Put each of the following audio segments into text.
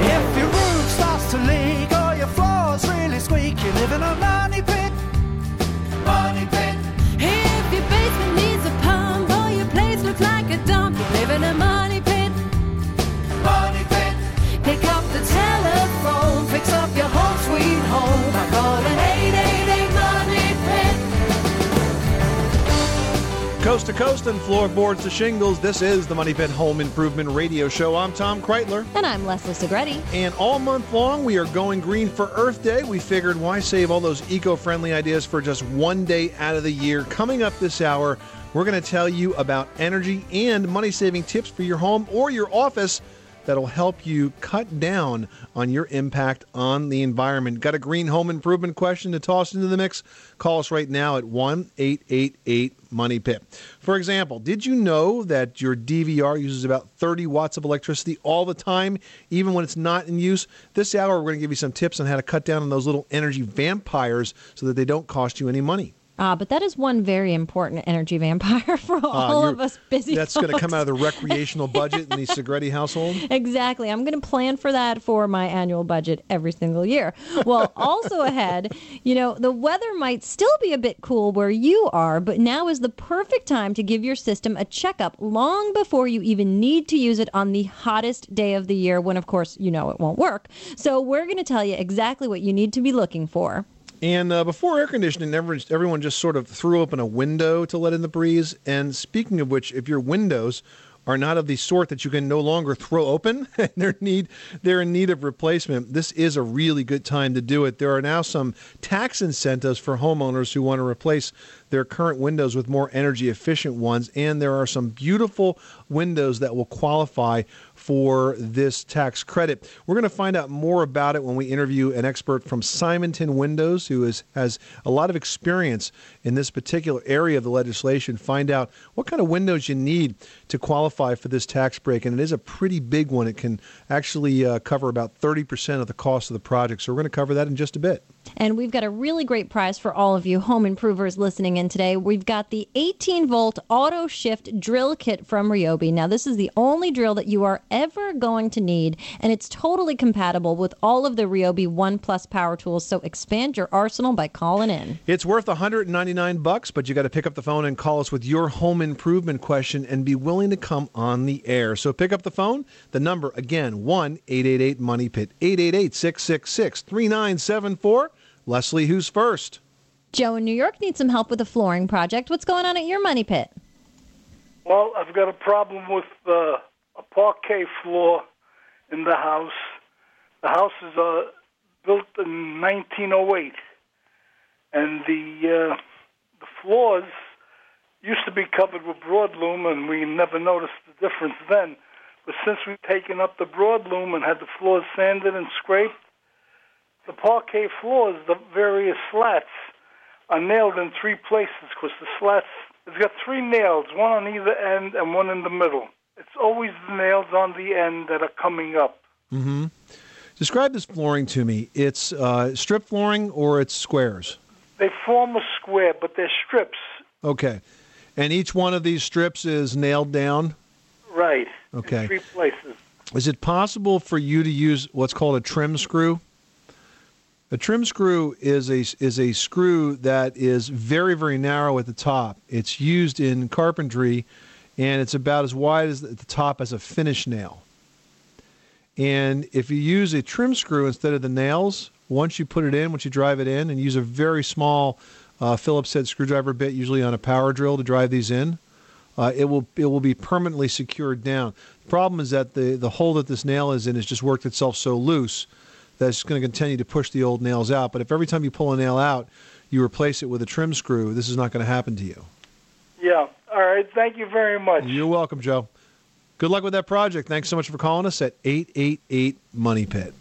If your Coast to coast and floorboards to shingles, this is the Money Pit Home Improvement Radio Show. I'm Tom Kraeutler. And I'm Leslie Segrete. And all month long, we are going green for Earth Day. We figured why save all those eco friendly ideas for just one day out of the year? Coming up this hour, we're going to tell you about energy and money saving tips for your home or your office that'll help you cut down on your impact on the environment. Got a green home improvement question to toss into the mix? Call us right now at 1 888 Money Pit. For example, did you know that your DVR uses about 30 watts of electricity all the time, even when it's not in use? This hour, we're going to give you some tips on how to cut down on those little energy vampires so that they don't cost you any money. Ah, but that is one very important energy vampire for Uh, all you're- of us busy That's going to come out of the recreational budget in the Segrete household. Exactly. I'm going to plan for that for my annual budget every single year. Well, also ahead, you know, the weather might still be a bit cool where you are, but now is the perfect time to give your system a checkup long before you even need to use it on the hottest day of the year when, of course, you know it won't work. So, we're going to tell you exactly what you need to be looking for. And uh, before air conditioning, everyone, just sort of threw open a window to let in the breeze. And speaking of which, if your windows are not of the sort that you can no longer throw open and they're need they're in need of replacement, this is a really good time to do it. There are now some tax incentives for homeowners who want to replace their current windows with more energy efficient ones, and there are some beautiful windows that will qualify for this tax credit. We're going to find out more about it when we interview an expert from Simonton Windows who is, has a lot of experience in this particular area of the legislation. Find out what kind of windows you need to qualify for this tax break, and it is a pretty big one. It can actually uh, cover about 30% of the cost of the project. So we're going to cover that in just a bit. And we've got a really great prize for all of you home improvers listening in today. We've got the 18 volt auto shift drill kit from Ryobi. Now, this is the only drill that you are ever going to need, and it's totally compatible with all of the Ryobi One Plus power tools. So expand your arsenal by calling in. It's worth 199 bucks, but you got to pick up the phone and call us with your home improvement question and be willing to come on the air. So pick up the phone. The number again, 1-888 Money Pit 888-666-3974. Leslie, who's first? Joe in New York needs some help with a flooring project. What's going on at your money pit? Well, I've got a problem with uh, a parquet floor in the house. The house is uh, built in 1908, and the uh, the floors used to be covered with broadloom, and we never noticed the difference then. But since we've taken up the broadloom and had the floors sanded and scraped, the parquet floors, the various slats, are nailed in three places because the slats it's got three nails, one on either end and one in the middle. It's always the nails on the end that are coming up. Mm-hmm. Describe this flooring to me. It's uh, strip flooring or it's squares? They form a square, but they're strips. Okay. And each one of these strips is nailed down? Right. Okay. In three places. Is it possible for you to use what's called a trim screw? A trim screw is a is a screw that is very very narrow at the top. It's used in carpentry, and it's about as wide as at the top as a finish nail. And if you use a trim screw instead of the nails, once you put it in, once you drive it in, and use a very small uh, Phillips head screwdriver bit, usually on a power drill, to drive these in, uh, it will it will be permanently secured down. The problem is that the the hole that this nail is in has just worked itself so loose that it's going to continue to push the old nails out. But if every time you pull a nail out, you replace it with a trim screw, this is not going to happen to you. Yeah. All right. Thank you very much. You're welcome, Joe. Good luck with that project. Thanks so much for calling us at 888 Money Pit.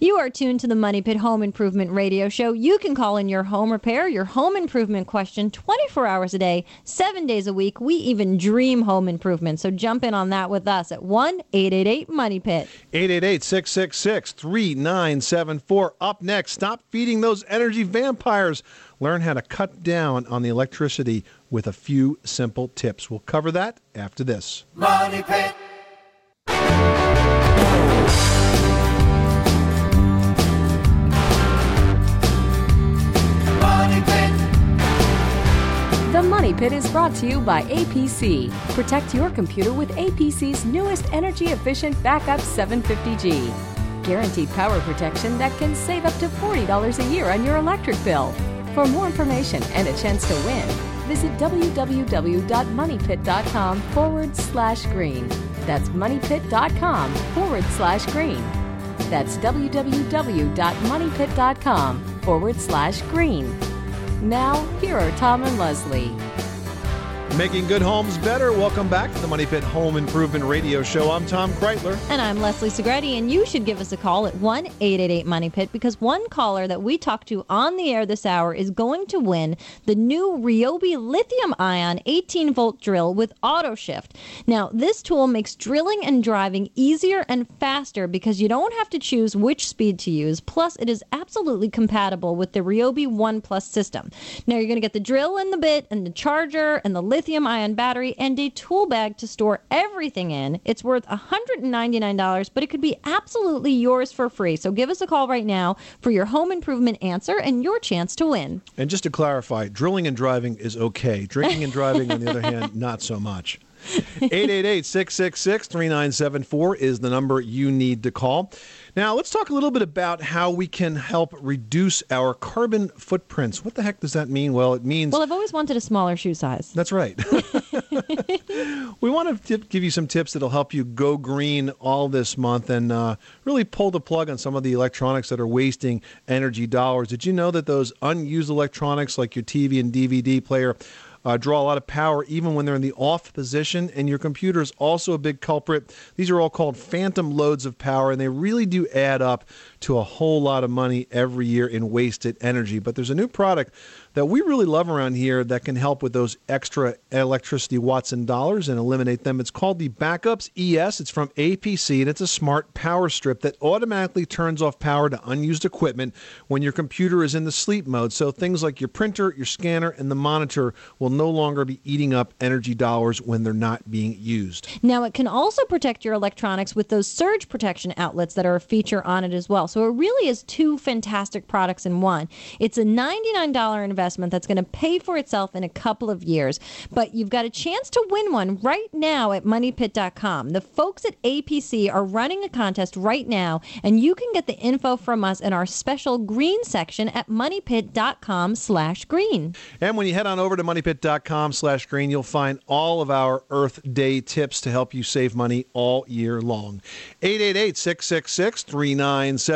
You are tuned to the Money Pit Home Improvement Radio Show. You can call in your home repair, your home improvement question 24 hours a day, seven days a week. We even dream home improvement. So jump in on that with us at 1 888 Money Pit. 888 666 3974. Up next, stop feeding those energy vampires. Learn how to cut down on the electricity with a few simple tips. We'll cover that after this. Money Pit. Money Pit is brought to you by APC. Protect your computer with APC's newest energy efficient backup 750G. Guaranteed power protection that can save up to $40 a year on your electric bill. For more information and a chance to win, visit www.moneypit.com forward slash green. That's moneypit.com forward slash green. That's www.moneypit.com forward slash green. Now, here are Tom and Leslie. Making good homes better. Welcome back to the Money Pit Home Improvement Radio Show. I'm Tom Kraeutler. And I'm Leslie Segrete, and you should give us a call at 1 888 Money Pit because one caller that we talked to on the air this hour is going to win the new Ryobi lithium ion 18 volt drill with auto shift. Now, this tool makes drilling and driving easier and faster because you don't have to choose which speed to use. Plus, it is absolutely compatible with the Ryobi One Plus system. Now, you're going to get the drill and the bit and the charger and the lithium ion battery and a tool bag to store everything in. It's worth $199, but it could be absolutely yours for free. So give us a call right now for your home improvement answer and your chance to win. And just to clarify, drilling and driving is okay. Drinking and driving, on the other hand, not so much. 888 666 3974 is the number you need to call. Now, let's talk a little bit about how we can help reduce our carbon footprints. What the heck does that mean? Well, it means. Well, I've always wanted a smaller shoe size. That's right. we want to tip, give you some tips that'll help you go green all this month and uh, really pull the plug on some of the electronics that are wasting energy dollars. Did you know that those unused electronics like your TV and DVD player uh, draw a lot of power even when they're in the off position, and your computer is also a big culprit. These are all called phantom loads of power, and they really do add up to a whole lot of money every year in wasted energy. But there's a new product that we really love around here that can help with those extra electricity watts and dollars and eliminate them. It's called the Backups ES. It's from APC and it's a smart power strip that automatically turns off power to unused equipment when your computer is in the sleep mode. So things like your printer, your scanner, and the monitor will no longer be eating up energy dollars when they're not being used. Now, it can also protect your electronics with those surge protection outlets that are a feature on it as well. So it really is two fantastic products in one. It's a $99 investment that's going to pay for itself in a couple of years, but you've got a chance to win one right now at moneypit.com. The folks at APC are running a contest right now, and you can get the info from us in our special green section at moneypit.com slash green. And when you head on over to moneypit.com slash green, you'll find all of our Earth Day tips to help you save money all year long.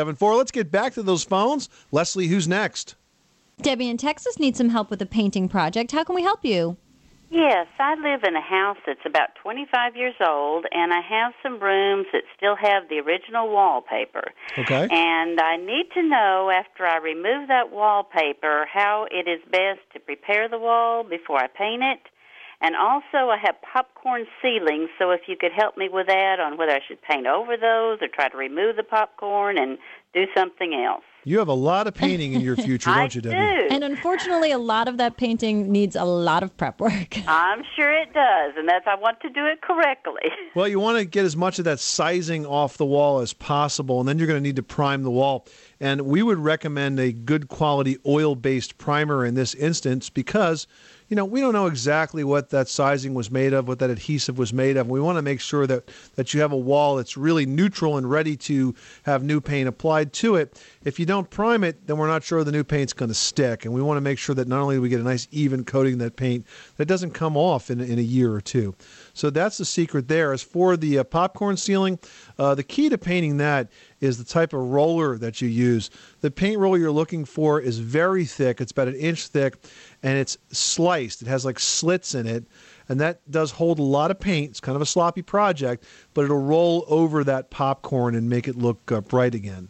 888-666-3974. Let's get back to those phones. Leslie, who's next? Debbie in Texas needs some help with a painting project. How can we help you? Yes, I live in a house that's about 25 years old, and I have some rooms that still have the original wallpaper. Okay. And I need to know after I remove that wallpaper how it is best to prepare the wall before I paint it. And also, I have popcorn ceilings, so if you could help me with that on whether I should paint over those or try to remove the popcorn and do something else. You have a lot of painting in your future, don't you, Debbie? do. And unfortunately, a lot of that painting needs a lot of prep work. I'm sure it does, and that's I want to do it correctly. Well, you want to get as much of that sizing off the wall as possible, and then you're going to need to prime the wall. And we would recommend a good quality oil based primer in this instance because, you know, we don't know exactly what that sizing was made of, what that adhesive was made of. We want to make sure that, that you have a wall that's really neutral and ready to have new paint applied to it. If you don't prime it, then we're not sure the new paint's going to stick. And we want to make sure that not only do we get a nice even coating that paint, that doesn't come off in, in a year or two. So that's the secret there. As for the uh, popcorn ceiling, uh, the key to painting that is the type of roller that you use. The paint roller you're looking for is very thick. It's about an inch thick, and it's sliced. It has like slits in it. and that does hold a lot of paint. It's kind of a sloppy project, but it'll roll over that popcorn and make it look uh, bright again.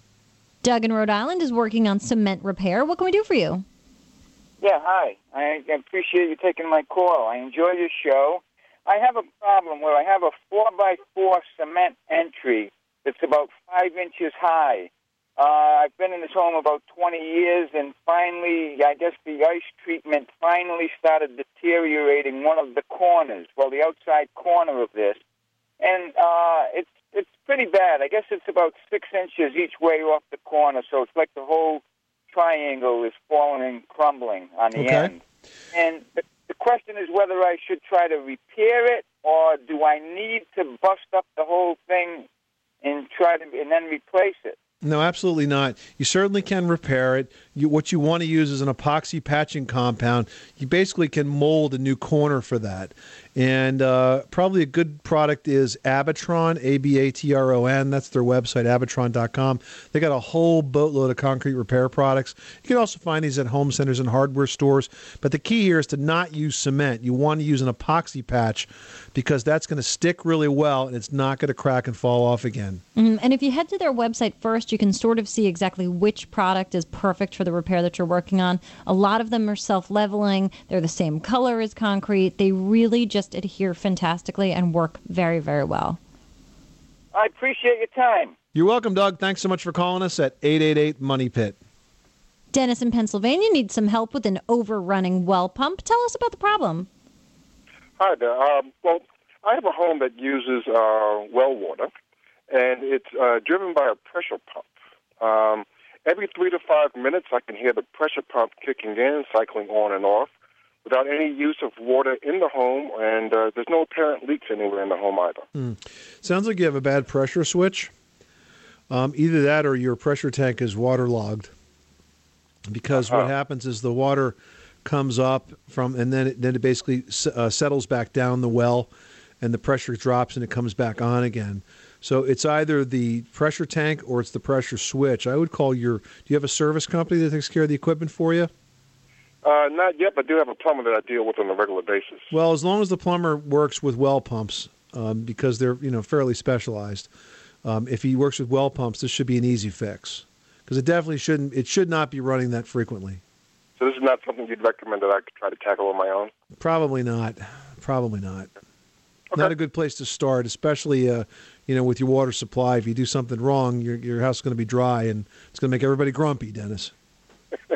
Doug in Rhode Island is working on cement repair. What can we do for you? Yeah, hi. I appreciate you taking my call. I enjoy your show. I have a problem where I have a four by four cement entry that's about five inches high. Uh, I've been in this home about 20 years, and finally, I guess the ice treatment finally started deteriorating one of the corners, well, the outside corner of this, and uh, it's it's pretty bad. I guess it's about six inches each way off the corner, so it's like the whole triangle is falling and crumbling on the Okay. end. And the, the question is whether I should try to repair it or do I need to bust up the whole thing and try to and then replace it. No, absolutely not. You certainly can repair it. You, what you want to use is an epoxy patching compound. You basically can mold a new corner for that. And uh, probably a good product is Abatron, A B A T R O N. That's their website, abatron.com. They got a whole boatload of concrete repair products. You can also find these at home centers and hardware stores. But the key here is to not use cement. You want to use an epoxy patch because that's going to stick really well and it's not going to crack and fall off again. Mhm. And if you head to their website first, you can sort of see exactly which product is perfect for the repair that you're working on. A lot of them are self leveling, they're the same color as concrete. They really just adhere fantastically and work very, very well. I appreciate your time. You're welcome, Doug. Thanks so much for calling us at 888 Money Pit. Dennis in Pennsylvania needs some help with an overrunning well pump. Tell us about the problem. Hi there. Um, well, I have a home that uses uh, well water, and it's uh, driven by a pressure pump. Um, every three to five minutes, I can hear the pressure pump kicking in, cycling on and off, without any use of water in the home, and uh, there's no apparent leaks anywhere in the home either. Hmm. Sounds like you have a bad pressure switch. Um, either that or your pressure tank is waterlogged. Because what Uh-huh. happens is the water comes up from, and then it, then it basically s- uh, settles back down the well, and the pressure drops and it comes back on again. So it's either the pressure tank or it's the pressure switch. I would call your. Do you have a service company that takes care of the equipment for you? Uh, not yet, but I do have a plumber that I deal with on a regular basis. Well, as long as the plumber works with well pumps, um, because they're you know fairly specialized. Um, if he works with well pumps, this should be an easy fix because it definitely shouldn't. It should not be running that frequently. So this is not something you'd recommend that I could try to tackle on my own. Probably not. Probably not. Not a good place to start, especially uh, you know with your water supply. If you do something wrong, your your house is going to be dry and it's going to make everybody grumpy, Dennis.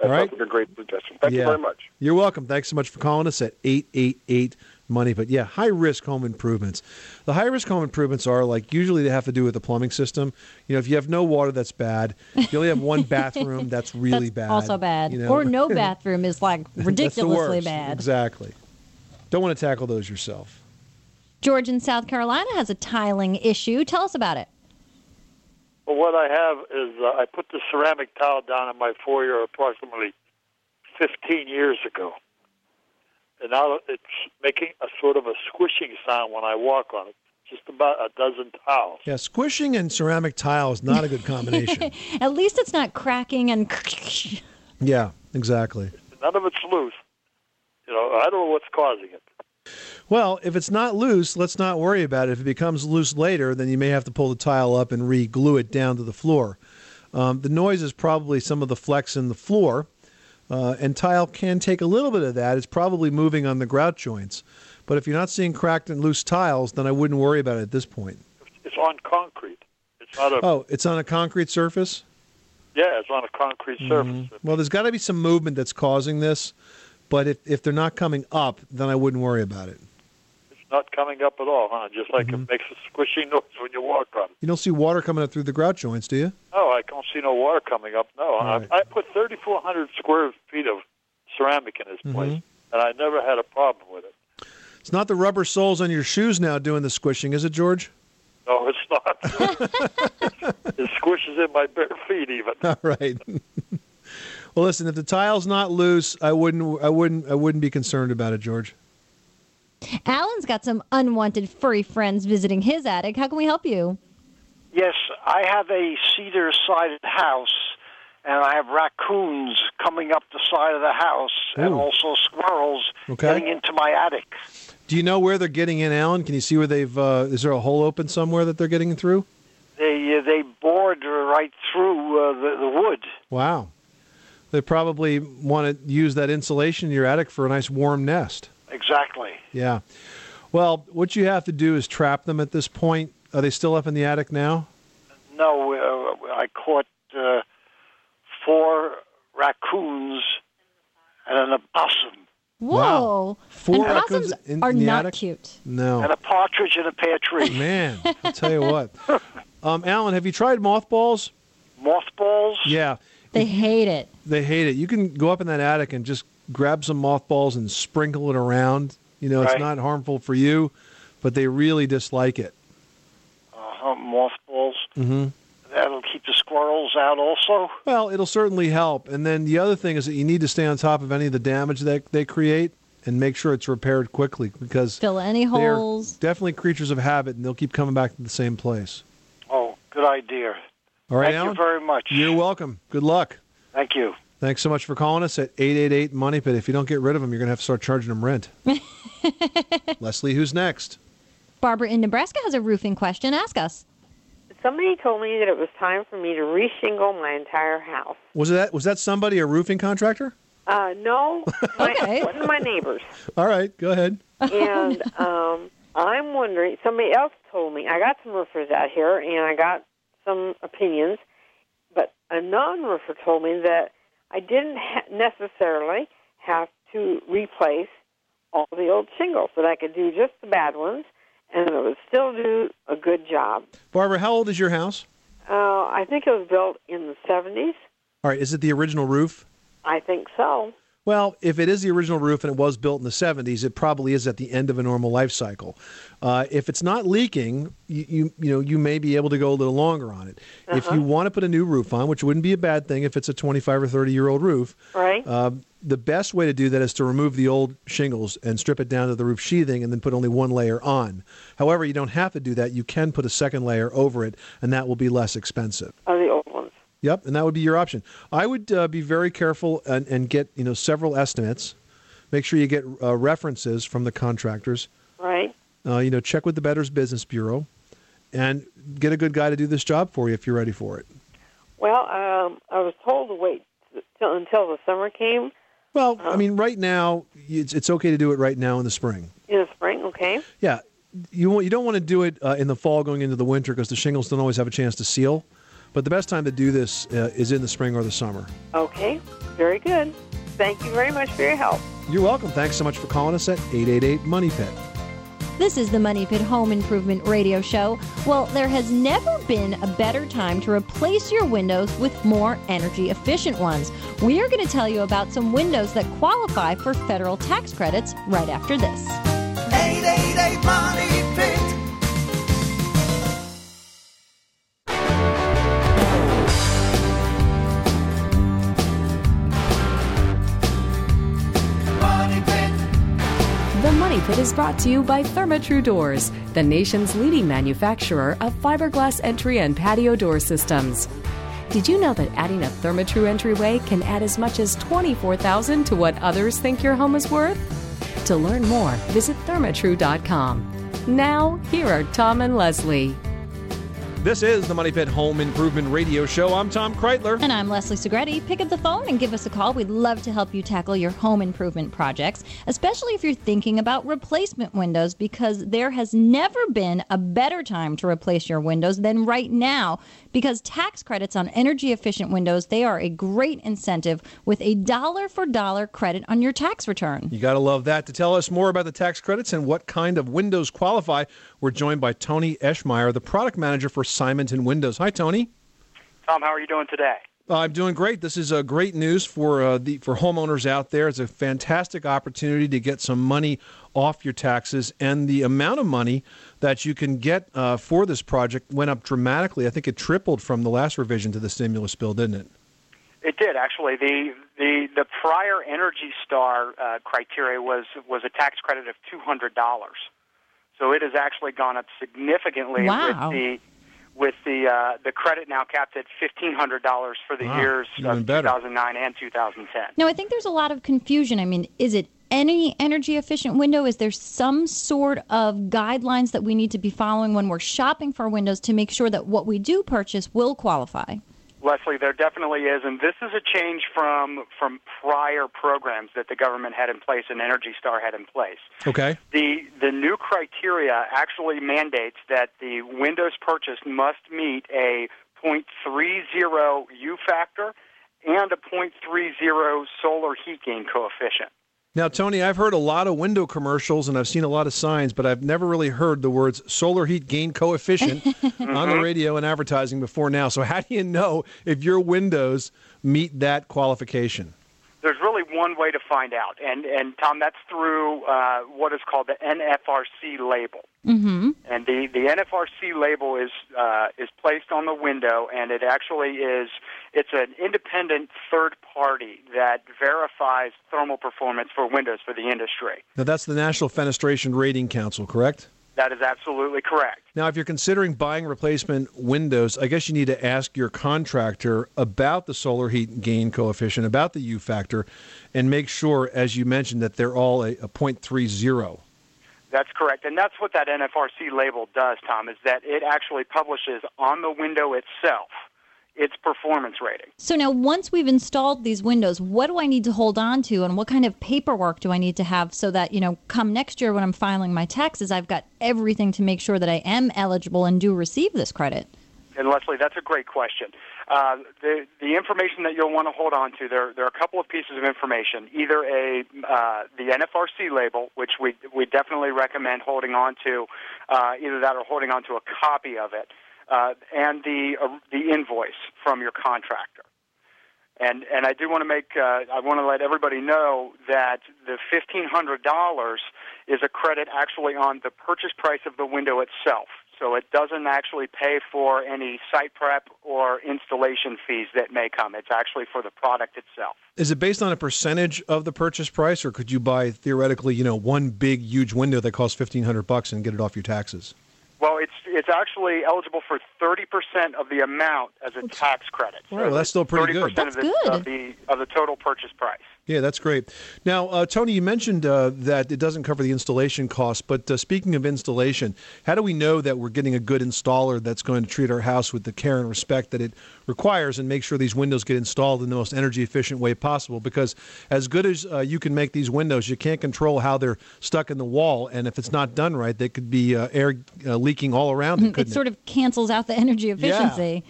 That All right. sounds like a great suggestion. Thank you Yeah. very much. You're welcome. Thanks so much for calling us at 888 money. But yeah, high risk home improvements. The high risk home improvements are like usually they have to do with the plumbing system. You know, if you have no water, that's bad. If you only have one bathroom, that's really That's bad. Also bad. you know? Or no bathroom is like That's the ridiculously worst. bad. Exactly. Don't want to tackle those yourself. George in South Carolina has a tiling issue. Tell us about it. Well, what I have is uh, I put the ceramic tile down in my foyer approximately 15 years ago. And now it's making a sort of a squishing sound when I walk on it. Just about a dozen tiles. Yeah, squishing and ceramic tile is not a good combination. At least it's not cracking and. yeah, exactly. None of it's loose. You know, I don't know what's causing it. Well, if it's not loose, let's not worry about it. If it becomes loose later, then you may have to pull the tile up and re-glue it down to the floor. Um, the noise is probably some of the flex in the floor, uh, and tile can take a little bit of that. It's probably moving on the grout joints. But if you're not seeing cracked and loose tiles, then I wouldn't worry about it at this point. It's on concrete. It's not a. Oh, it's on a concrete surface? Yeah, it's on a concrete surface. Well, there's got to be some movement that's causing this, but if, if they're not coming up, then I wouldn't worry about it. Not coming up at all, huh? Just like Mm-hmm. it makes a squishy noise when you walk on it. You don't see water coming up through the grout joints, do you? No, I don't see no water coming up. No, Right. I, I put 3,400 square feet of ceramic in this place, Mhm. and I never had a problem with it. It's not the rubber soles on your shoes now doing the squishing, is it, George? No, it's not. it squishes in my bare feet, even. All right. well, listen, if the tile's not loose, I wouldn't, I wouldn't, I wouldn't be concerned about it, George. Alan's got some unwanted furry friends visiting his attic. How can we help you? Yes, I have a cedar sided house, and I have raccoons coming up the side of the house, and also squirrels Okay. getting into my attic. Do you know where they're getting in, Alan? Can you see where they've? Uh, is there a hole open somewhere that they're getting through? They uh, they bored right through uh, the the wood. Wow. They probably want to use that insulation in your attic for a nice warm nest. Exactly. Yeah. Well, what you have to do is trap them at this point. Are they still up in the attic now? No, uh, I caught uh, four raccoons and an opossum. Whoa. Four and raccoons in- are in the not attic? cute. No. And a partridge in a pear tree. Man, I'll tell you what. Um, Alan, have you tried mothballs? Mothballs? Yeah. They hate it. They hate it. You can go up in that attic and just grab some mothballs and sprinkle it around. You know, it's not harmful for you, but they really dislike it. Uh-huh, mothballs. hmm That'll keep the squirrels out also. Well, it'll certainly help. And then the other thing is that you need to stay on top of any of the damage that they create and make sure it's repaired quickly because Fill any holes. definitely creatures of habit and they'll keep coming back to the same place. Oh, good idea. All right, Thank Alan? you very much. You're welcome. Good luck. Thank you. Thanks so much for calling us at 888 Money Pit. If you don't get rid of them, you're going to have to start charging them rent. Leslie, who's next? Barbara in Nebraska has a roofing question. Ask us. Somebody told me that it was time for me to reshingle my entire house. Was that was that somebody a roofing contractor? Uh, no, my, one of my neighbors. All right, go ahead. And um, I'm wondering, somebody else told me, I got some roofers out here and I got some opinions, but a non roofer told me that I didn't ha- necessarily have to replace all the old shingles, but I could do just the bad ones and it would still do a good job. Barbara, how old is your house? Uh, I think it was built in the 70s. All right, is it the original roof? I think so. Well, if it is the original roof and it was built in the 70s, it probably is at the end of a normal life cycle. Uh, if it's not leaking, you, you you know you may be able to go a little longer on it. If Uh-huh. you want to put a new roof on, which wouldn't be a bad thing if it's a 25 or 30 year old roof, Right. uh, the best way to do that is to remove the old shingles and strip it down to the roof sheathing and then put only one layer on. However, you don't have to do that. You can put a second layer over it, and that will be less expensive. Of the old ones. Yep, and that would be your option. I would uh, be very careful and, and get you know several estimates. Make sure you get uh, references from the contractors. Right. Uh, you know, check with the Betters Business Bureau, and get a good guy to do this job for you if you're ready for it. Well, um, I was told to wait till, until the summer came Well, I mean, right now it's, it's okay to do it right now in the spring. in the spring. Okay. Yeah, you want, you don't want to do it uh, in the fall going into the winter because the shingles don't always have a chance to seal. But the best time to do this uh, is in the spring or the summer. Okay. Very good. Thank you very much for your help. You're welcome. Thanks so much for calling us at 888 Money Pit. This is the Money Pit Home Improvement Radio Show. Well, there has never been a better time to replace your windows with more energy efficient ones. We are going to tell you about some windows that qualify for federal tax credits right after this. 888 Money Pit. Money Money Pit is brought to you by Therma-Tru Doors, the nation's leading manufacturer of fiberglass entry and patio door systems. Did you know that adding a Therma-Tru entryway can add as much as 24000 to what others think your home is worth? To learn more, visit thermatru.com. Now, here are Tom and Leslie. This is the Money Pit Home Improvement Radio Show. I'm Tom Kraeutler. And I'm Leslie Segrete. Pick up the phone and give us a call. We'd love to help you tackle your home improvement projects, especially if you're thinking about replacement windows, because there has never been a better time to replace your windows than right now. Because tax credits on energy efficient windows, they are a great incentive with a dollar for dollar credit on your tax return. You got to love that. To tell us more about the tax credits and what kind of windows qualify, we're joined by Tony Eschmeyer, the product manager for Simonton Windows. Hi, Tony. Tom, how are you doing today? Uh, I'm doing great. This is uh, great news for uh, the for homeowners out there. It's a fantastic opportunity to get some money off your taxes, and the amount of money that you can get uh, for this project went up dramatically. I think it tripled from the last revision to the stimulus bill, didn't it? It did actually. the the The prior Energy Star uh, criteria was was a tax credit of two hundred dollars, so it has actually gone up significantly Wow. with the with the uh, the credit now capped at fifteen hundred dollars for the Ah, years of better. 2009 and 2010. Now, I think there's a lot of confusion. I mean, is it any energy efficient window? Is there some sort of guidelines that we need to be following when we're shopping for windows to make sure that what we do purchase will qualify? Leslie, there definitely is, and this is a change from from prior programs that the government had in place and Energy Star had in place. Okay. The the new criteria actually mandates that the windows purchased must meet a 0.30 U factor and a 0.30 solar heat gain coefficient. Now, Tony, I've heard a lot of window commercials and I've seen a lot of signs, but I've never really heard the words solar heat gain coefficient on the uh-huh. radio and advertising before now. So, how do you know if your windows meet that qualification? There's really one way to find out, and and Tom, that's through uh, what is called the NFRC label. Mm-hmm. And the, the NFRC label is uh, is placed on the window, and it actually is it's an independent third party that verifies thermal performance for windows for the industry. Now, that's the National Fenestration Rating Council, correct? That is absolutely correct. Now, if you're considering buying replacement windows, I guess you need to ask your contractor about the solar heat gain coefficient, about the U factor, and make sure, as you mentioned, that they're all a, a 0.30. That's correct, and that's what that NFRC label does, Tom. Is that it actually publishes on the window itself its performance rating. So now, once we've installed these windows, what do I need to hold on to, and what kind of paperwork do I need to have so that you know, come next year when I'm filing my taxes, I've got everything to make sure that I am eligible and do receive this credit? And Leslie, that's a great question. Uh, the the information that you'll want to hold on to there there are a couple of pieces of information. Either a uh, the NFRC label, which we we definitely recommend holding on to, uh, either that or holding on to a copy of it, uh, and the uh, the invoice from your contractor. And and I do want to make uh, I want to let everybody know that the fifteen hundred dollars is a credit actually on the purchase price of the window itself. So it doesn't actually pay for any site prep or installation fees that may come. It's actually for the product itself. Is it based on a percentage of the purchase price, or could you buy theoretically, you know, one big huge window that costs fifteen hundred bucks and get it off your taxes? Well, it's it's actually eligible for thirty percent of the amount as a tax credit. Right, well, that's still pretty good. Of the of the of the total purchase price. Yeah, that's great. Now, uh, Tony, you mentioned uh, that it doesn't cover the installation costs, but uh, speaking of installation, how do we know that we're getting a good installer that's going to treat our house with the care and respect that it requires and make sure these windows get installed in the most energy efficient way possible? Because as good as uh, you can make these windows, you can't control how they're stuck in the wall, and if it's not done right, they could be uh, air uh, leaking all around it. It couldn't sort of cancels out the energy efficiency.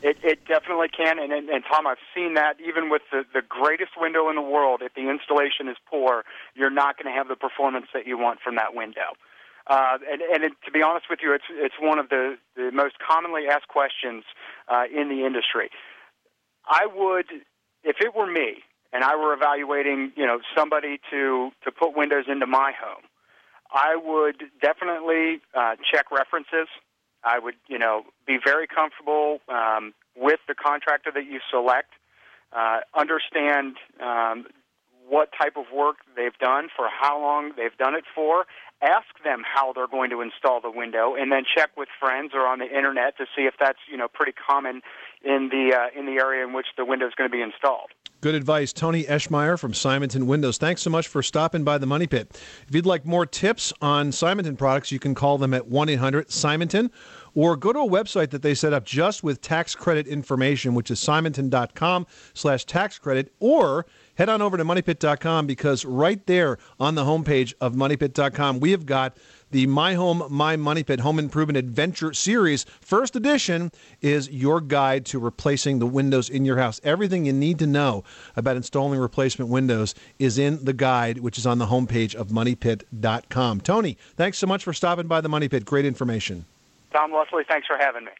It, it definitely can, and, and, and Tom, I've seen that even with the, the greatest window in the world. If the installation is poor, you're not going to have the performance that you want from that window. Uh, and and it, to be honest with you, it's it's one of the, the most commonly asked questions uh, in the industry. I would, if it were me, and I were evaluating, you know, somebody to to put windows into my home, I would definitely uh, check references. I would, you know, be very comfortable um, with the contractor that you select. Uh, understand um, what type of work they've done, for how long they've done it for. Ask them how they're going to install the window, and then check with friends or on the internet to see if that's, you know, pretty common in the uh, in the area in which the window is going to be installed. Good advice. Tony Eschmeyer from Simonton Windows. Thanks so much for stopping by the Money Pit. If you'd like more tips on Simonton products, you can call them at 1 800 Simonton or go to a website that they set up just with tax credit information, which is simonton.com slash tax credit, or head on over to moneypit.com because right there on the homepage of moneypit.com, we have got the My Home, My Money Pit Home Improvement Adventure Series. First edition is your guide to replacing the windows in your house. Everything you need to know about installing replacement windows is in the guide, which is on the homepage of moneypit.com. Tony, thanks so much for stopping by the Money Pit. Great information. Tom Leslie, thanks for having me.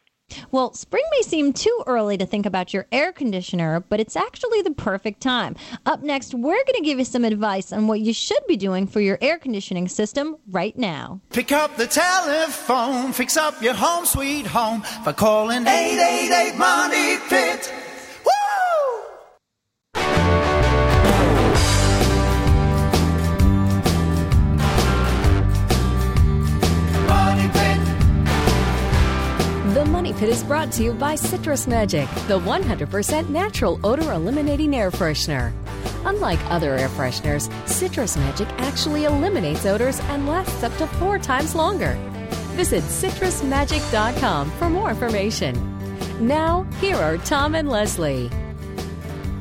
Well, spring may seem too early to think about your air conditioner, but it's actually the perfect time. Up next, we're going to give you some advice on what you should be doing for your air conditioning system right now. Pick up the telephone, fix up your home sweet home by calling 888 Money Pit. Money Pit is brought to you by Citrus Magic, the 100% natural odor eliminating air freshener. Unlike other air fresheners, Citrus Magic actually eliminates odors and lasts up to four times longer. Visit citrusmagic.com for more information. Now, here are Tom and Leslie.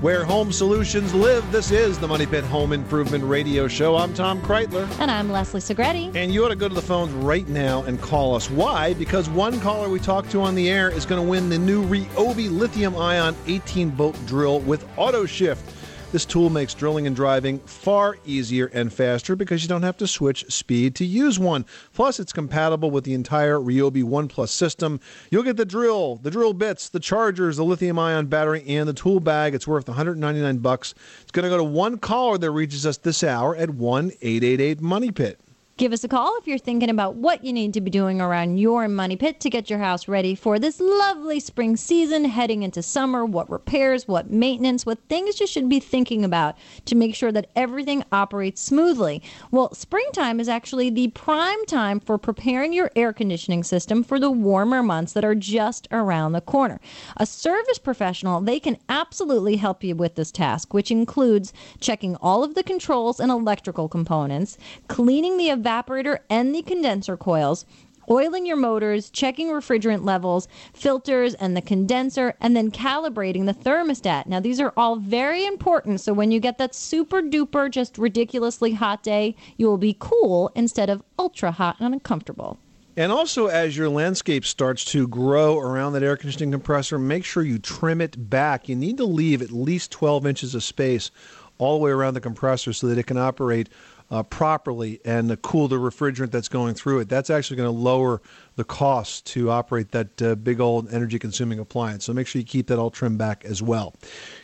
Where home solutions live, this is the Money Pit Home Improvement Radio Show. I'm Tom Kraeutler. And I'm Leslie Segrete. And you ought to go to the phones right now and call us. Why? Because one caller we talked to on the air is going to win the new Ryobi lithium ion 18 volt drill with auto shift. This tool makes drilling and driving far easier and faster because you don't have to switch speed to use one. Plus, it's compatible with the entire Ryobi One Plus system. You'll get the drill, the drill bits, the chargers, the lithium ion battery, and the tool bag. It's worth 199 bucks. It's going to go to one caller that reaches us this hour at 1 888 Money Pit. Give us a call if you're thinking about what you need to be doing around your money pit to get your house ready for this lovely spring season heading into summer. What repairs, what maintenance, what things you should be thinking about to make sure that everything operates smoothly. Well, springtime is actually the prime time for preparing your air conditioning system for the warmer months that are just around the corner. A service professional, they can absolutely help you with this task, which includes checking all of the controls and electrical components, cleaning the evaporator and the condenser coils, oiling your motors, checking refrigerant levels, filters, and the condenser, and then calibrating the thermostat. Now, these are all very important. So, when you get that super duper, just ridiculously hot day, you will be cool instead of ultra hot and uncomfortable. And also, as your landscape starts to grow around that air conditioning compressor, make sure you trim it back. You need to leave at least 12 inches of space all the way around the compressor so that it can operate uh, properly and uh, cool the refrigerant that's going through it. That's actually going to lower the cost to operate that uh, big old energy consuming appliance. So make sure you keep that all trimmed back as well.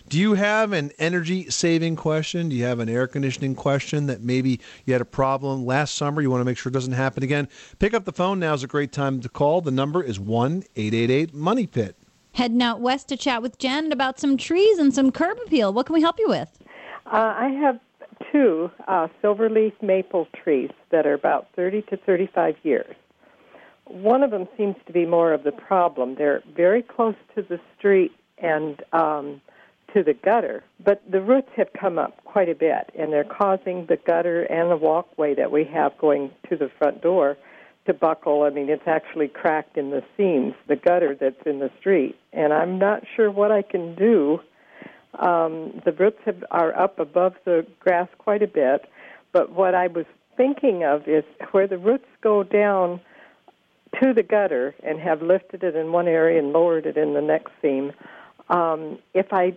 Do you have an energy saving question? Do you have an air conditioning question that maybe you had a problem last summer? You want to make sure it doesn't happen again? Pick up the phone. Now is a great time to call. The number is 1 888 Money Pit. Heading out west to chat with Jen about some trees and some curb appeal. What can we help you with? Uh, I have two uh, silverleaf maple trees that are about 30 to 35 years. One of them seems to be more of the problem. They're very close to the street and um, to the gutter, but the roots have come up quite a bit, and they're causing the gutter and the walkway that we have going to the front door to buckle. I mean, it's actually cracked in the seams, the gutter that's in the street, and I'm not sure what I can do um, the roots have, are up above the grass quite a bit, but what I was thinking of is where the roots go down to the gutter and have lifted it in one area and lowered it in the next seam. Um, if I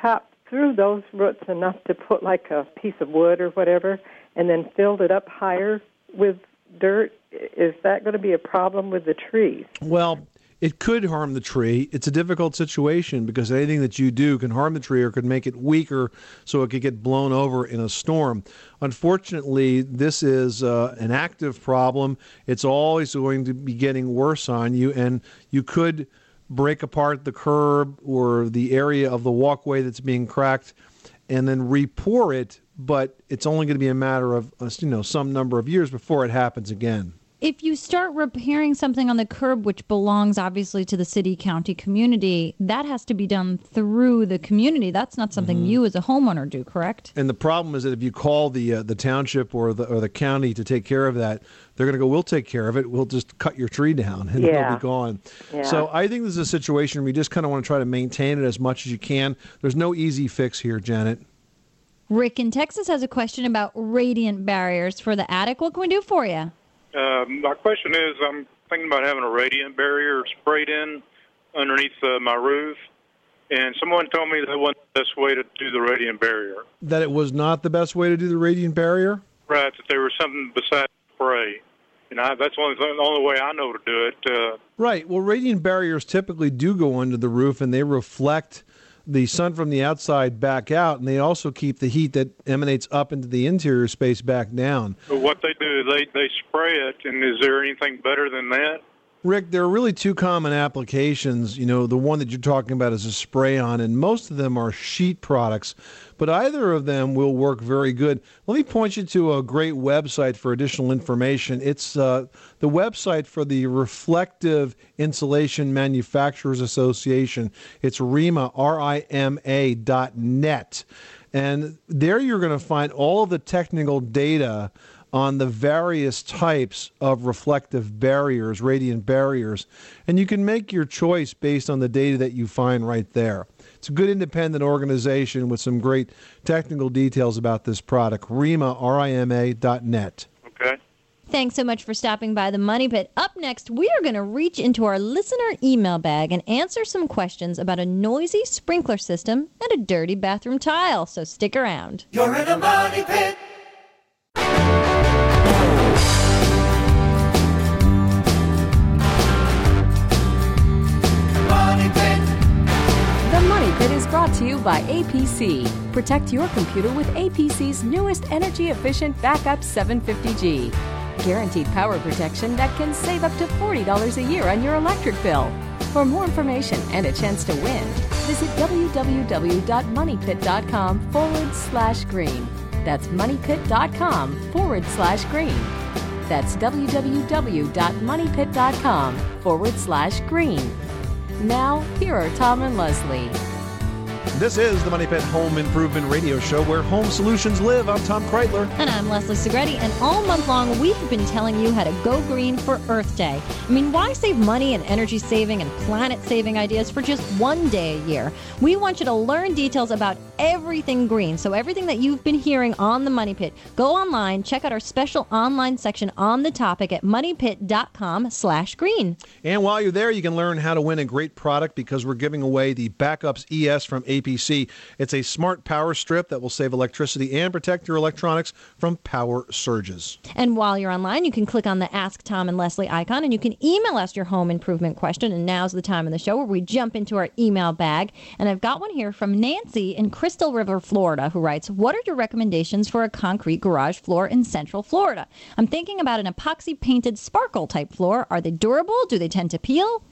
chop through those roots enough to put like a piece of wood or whatever, and then filled it up higher with dirt, is that going to be a problem with the trees? Well, it could harm the tree. It's a difficult situation because anything that you do can harm the tree or could make it weaker so it could get blown over in a storm. Unfortunately, this is uh, an active problem. It's always going to be getting worse on you, and you could break apart the curb or the area of the walkway that's being cracked and then repour it, but it's only going to be a matter of uh, you know some number of years before it happens again if you start repairing something on the curb, which belongs obviously to the city, county, community, that has to be done through the community. That's not something Mhm. you as a homeowner do, correct? And the problem is that if you call the uh, the township or the or the county to take care of that, they're going to go, "We'll take care of it. We'll just cut your tree down and Yeah. it'll be gone." Yeah. So I think this is a situation where you just kind of want to try to maintain it as much as you can. There's no easy fix here, Janet. Rick in Texas has a question about radiant barriers for the attic. What can we do for you? Uh, my question is, I'm thinking about having a radiant barrier sprayed in underneath uh, my roof, and someone told me that wasn't the best way to do the radiant barrier. That it was not the best way to do the radiant barrier. Right, that there was something besides spray. And I, that's the only, the only way I know to do it. Uh, Right. Well, radiant barriers typically do go under the roof and they reflect the sun from the outside back out, and they also keep the heat that emanates up into the interior space back down. but what they do, they they spray it, and is there anything better than that? Rick, there are really two common applications. You know, the one that you're talking about is a spray on, and most of them are sheet products, but either of them will work very good. Let me point you to a great website for additional information. It's uh, the website for the Reflective Insulation Manufacturers Association. It's RIMA, R I M A dot net. And there you're going to find all of the technical data on the various types of reflective barriers, radiant barriers, and you can make your choice based on the data that you find right there. It's a good independent organization with some great technical details about this product. RIMA, R-I-M-A dot net. Okay. Thanks so much for stopping by the Money Pit. Up next, we are going to reach into our listener email bag and answer some questions about a noisy sprinkler system and a dirty bathroom tile. So stick around. You're in a money pit. Brought to you by APC. Protect your computer with APC's newest energy efficient backup 750G. Guaranteed power protection that can save up to $40 a year on your electric bill. For more information and a chance to win, visit www.moneypit.com forward slash green. That's moneypit.com forward slash green. That's www.moneypit.com forward slash green. Now, here are Tom and Leslie. This is the Money Pit Home Improvement Radio Show where home solutions live. I'm Tom Kraeutler. And I'm Leslie Segrete, and all month long we've been telling you how to go green for Earth Day. I mean, why save money and energy saving and planet saving ideas for just one day a year? We want you to learn details about everything green. So everything that you've been hearing on the Money Pit, go online, check out our special online section on the topic at moneypit.com slash green. And while you're there, you can learn how to win a great product because we're giving away the Backups ES from APC. It's a smart power strip that will save electricity and protect your electronics from power surges. And while you're online, you can click on the Ask Tom and Leslie icon and you can email us your home improvement question. And now's the time in the show where we jump into our email bag. And I've got one here from Nancy in Crystal River, Florida, who writes What are your recommendations for a concrete garage floor in Central Florida? I'm thinking about an epoxy painted sparkle type floor. Are they durable? Do they tend to peel?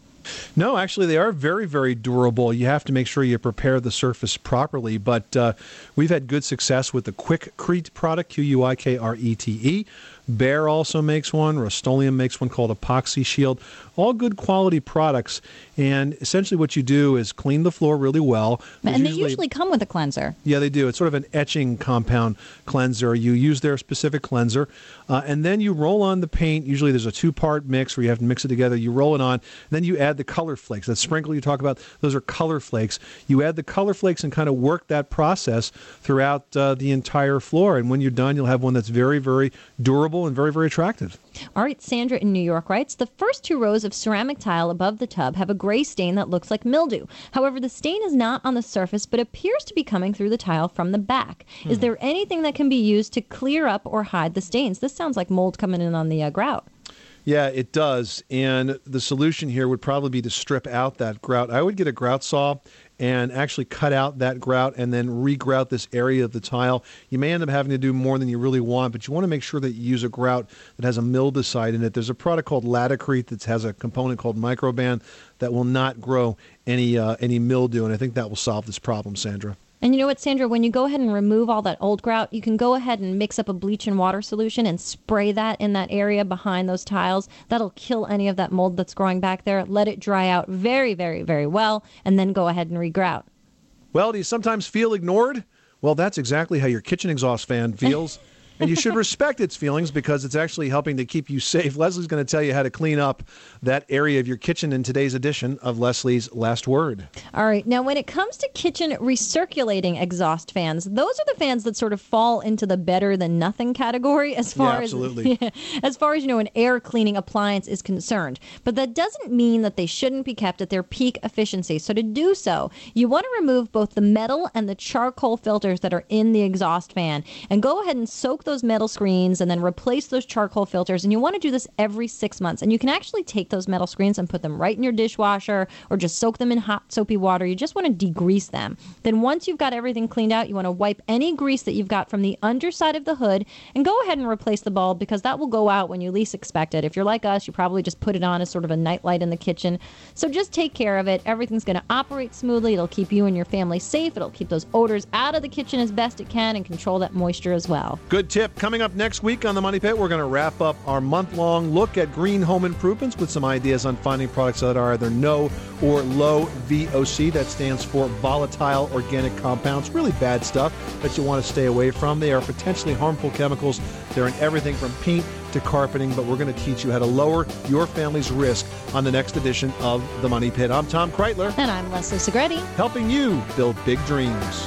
No, actually, they are very, very durable. You have to make sure you prepare the surface properly. But uh, we've had good success with the Quikrete product, Q U I K R E T E. Behr also makes one. Rust-Oleum makes one called Epoxy Shield. All good quality products. And essentially, what you do is clean the floor really well. There's and they usually come with a cleanser. yeah, they do. It's sort of an etching compound cleanser. You use their specific cleanser, uh, and then you roll on the paint. Usually, there's a two-part mix where you have to mix it together. You roll it on, then you add the color flakes. That sprinkle you talk about, those are color flakes. You add the color flakes and kind of work that process throughout uh, the entire floor. And when you're done, you'll have one that's very, very durable and very, very attractive. All right, Sandra in New York writes The first two rows of ceramic tile above the tub have a gray stain that looks like mildew. However, the stain is not on the surface but appears to be coming through the tile from the back. Is Hmm. there anything that can be used to clear up or hide the stains? This sounds like mold coming in on the uh, grout. Yeah, it does. And the solution here would probably be to strip out that grout. I would get a grout saw and actually cut out that grout and then regrout this area of the tile. You may end up having to do more than you really want, but you want to make sure that you use a grout that has a mildewcide in it. There's a product called Laticrete that has a component called Microban that will not grow any uh, any mildew, and I think that will solve this problem, Sandra. And you know what, Sandra? When you go ahead and remove all that old grout, you can go ahead and mix up a bleach and water solution and spray that in that area behind those tiles. That'll kill any of that mold that's growing back there. Let it dry out very, very, very well, and then go ahead and regrout. Well, do you sometimes feel ignored? Well, that's exactly how your kitchen exhaust fan feels. And you should respect its feelings because it's actually helping to keep you safe. Leslie's going to tell you how to clean up that area of your kitchen in today's edition of Leslie's Last Word. All right. Now, when it comes to kitchen recirculating exhaust fans, those are the fans that sort of fall into the better than nothing category as far Yeah, absolutely. as as far as you know an air cleaning appliance is concerned. But that doesn't mean that they shouldn't be kept at their peak efficiency. So to do so, you want to remove both the metal and the charcoal filters that are in the exhaust fan and go ahead and soak those metal screens and then replace those charcoal filters. And you want to do this every six months. And you can actually take those metal screens and put them right in your dishwasher or just soak them in hot soapy water. You just want to degrease them. Then once you've got everything cleaned out, you want to wipe any grease that you've got from the underside of the hood and go ahead and replace the bulb because that will go out when you least expect it. If you're like us, you probably just put it on as sort of a nightlight in the kitchen. So just take care of it. Everything's going to operate smoothly. It'll keep you and your family safe. It'll keep those odors out of the kitchen as best it can and control that moisture as well. Good tip. Coming up next week on the Money Pit, we're going to wrap up our month long look at green home improvements with some ideas on finding products that are either no or low VOC. That stands for volatile organic compounds. Really bad stuff that you want to stay away from. They are potentially harmful chemicals. They're in everything from paint to carpeting, but we're going to teach you how to lower your family's risk on the next edition of The Money Pit. I'm Tom Kraeutler. And I'm Leslie Segrete. Helping you build big dreams.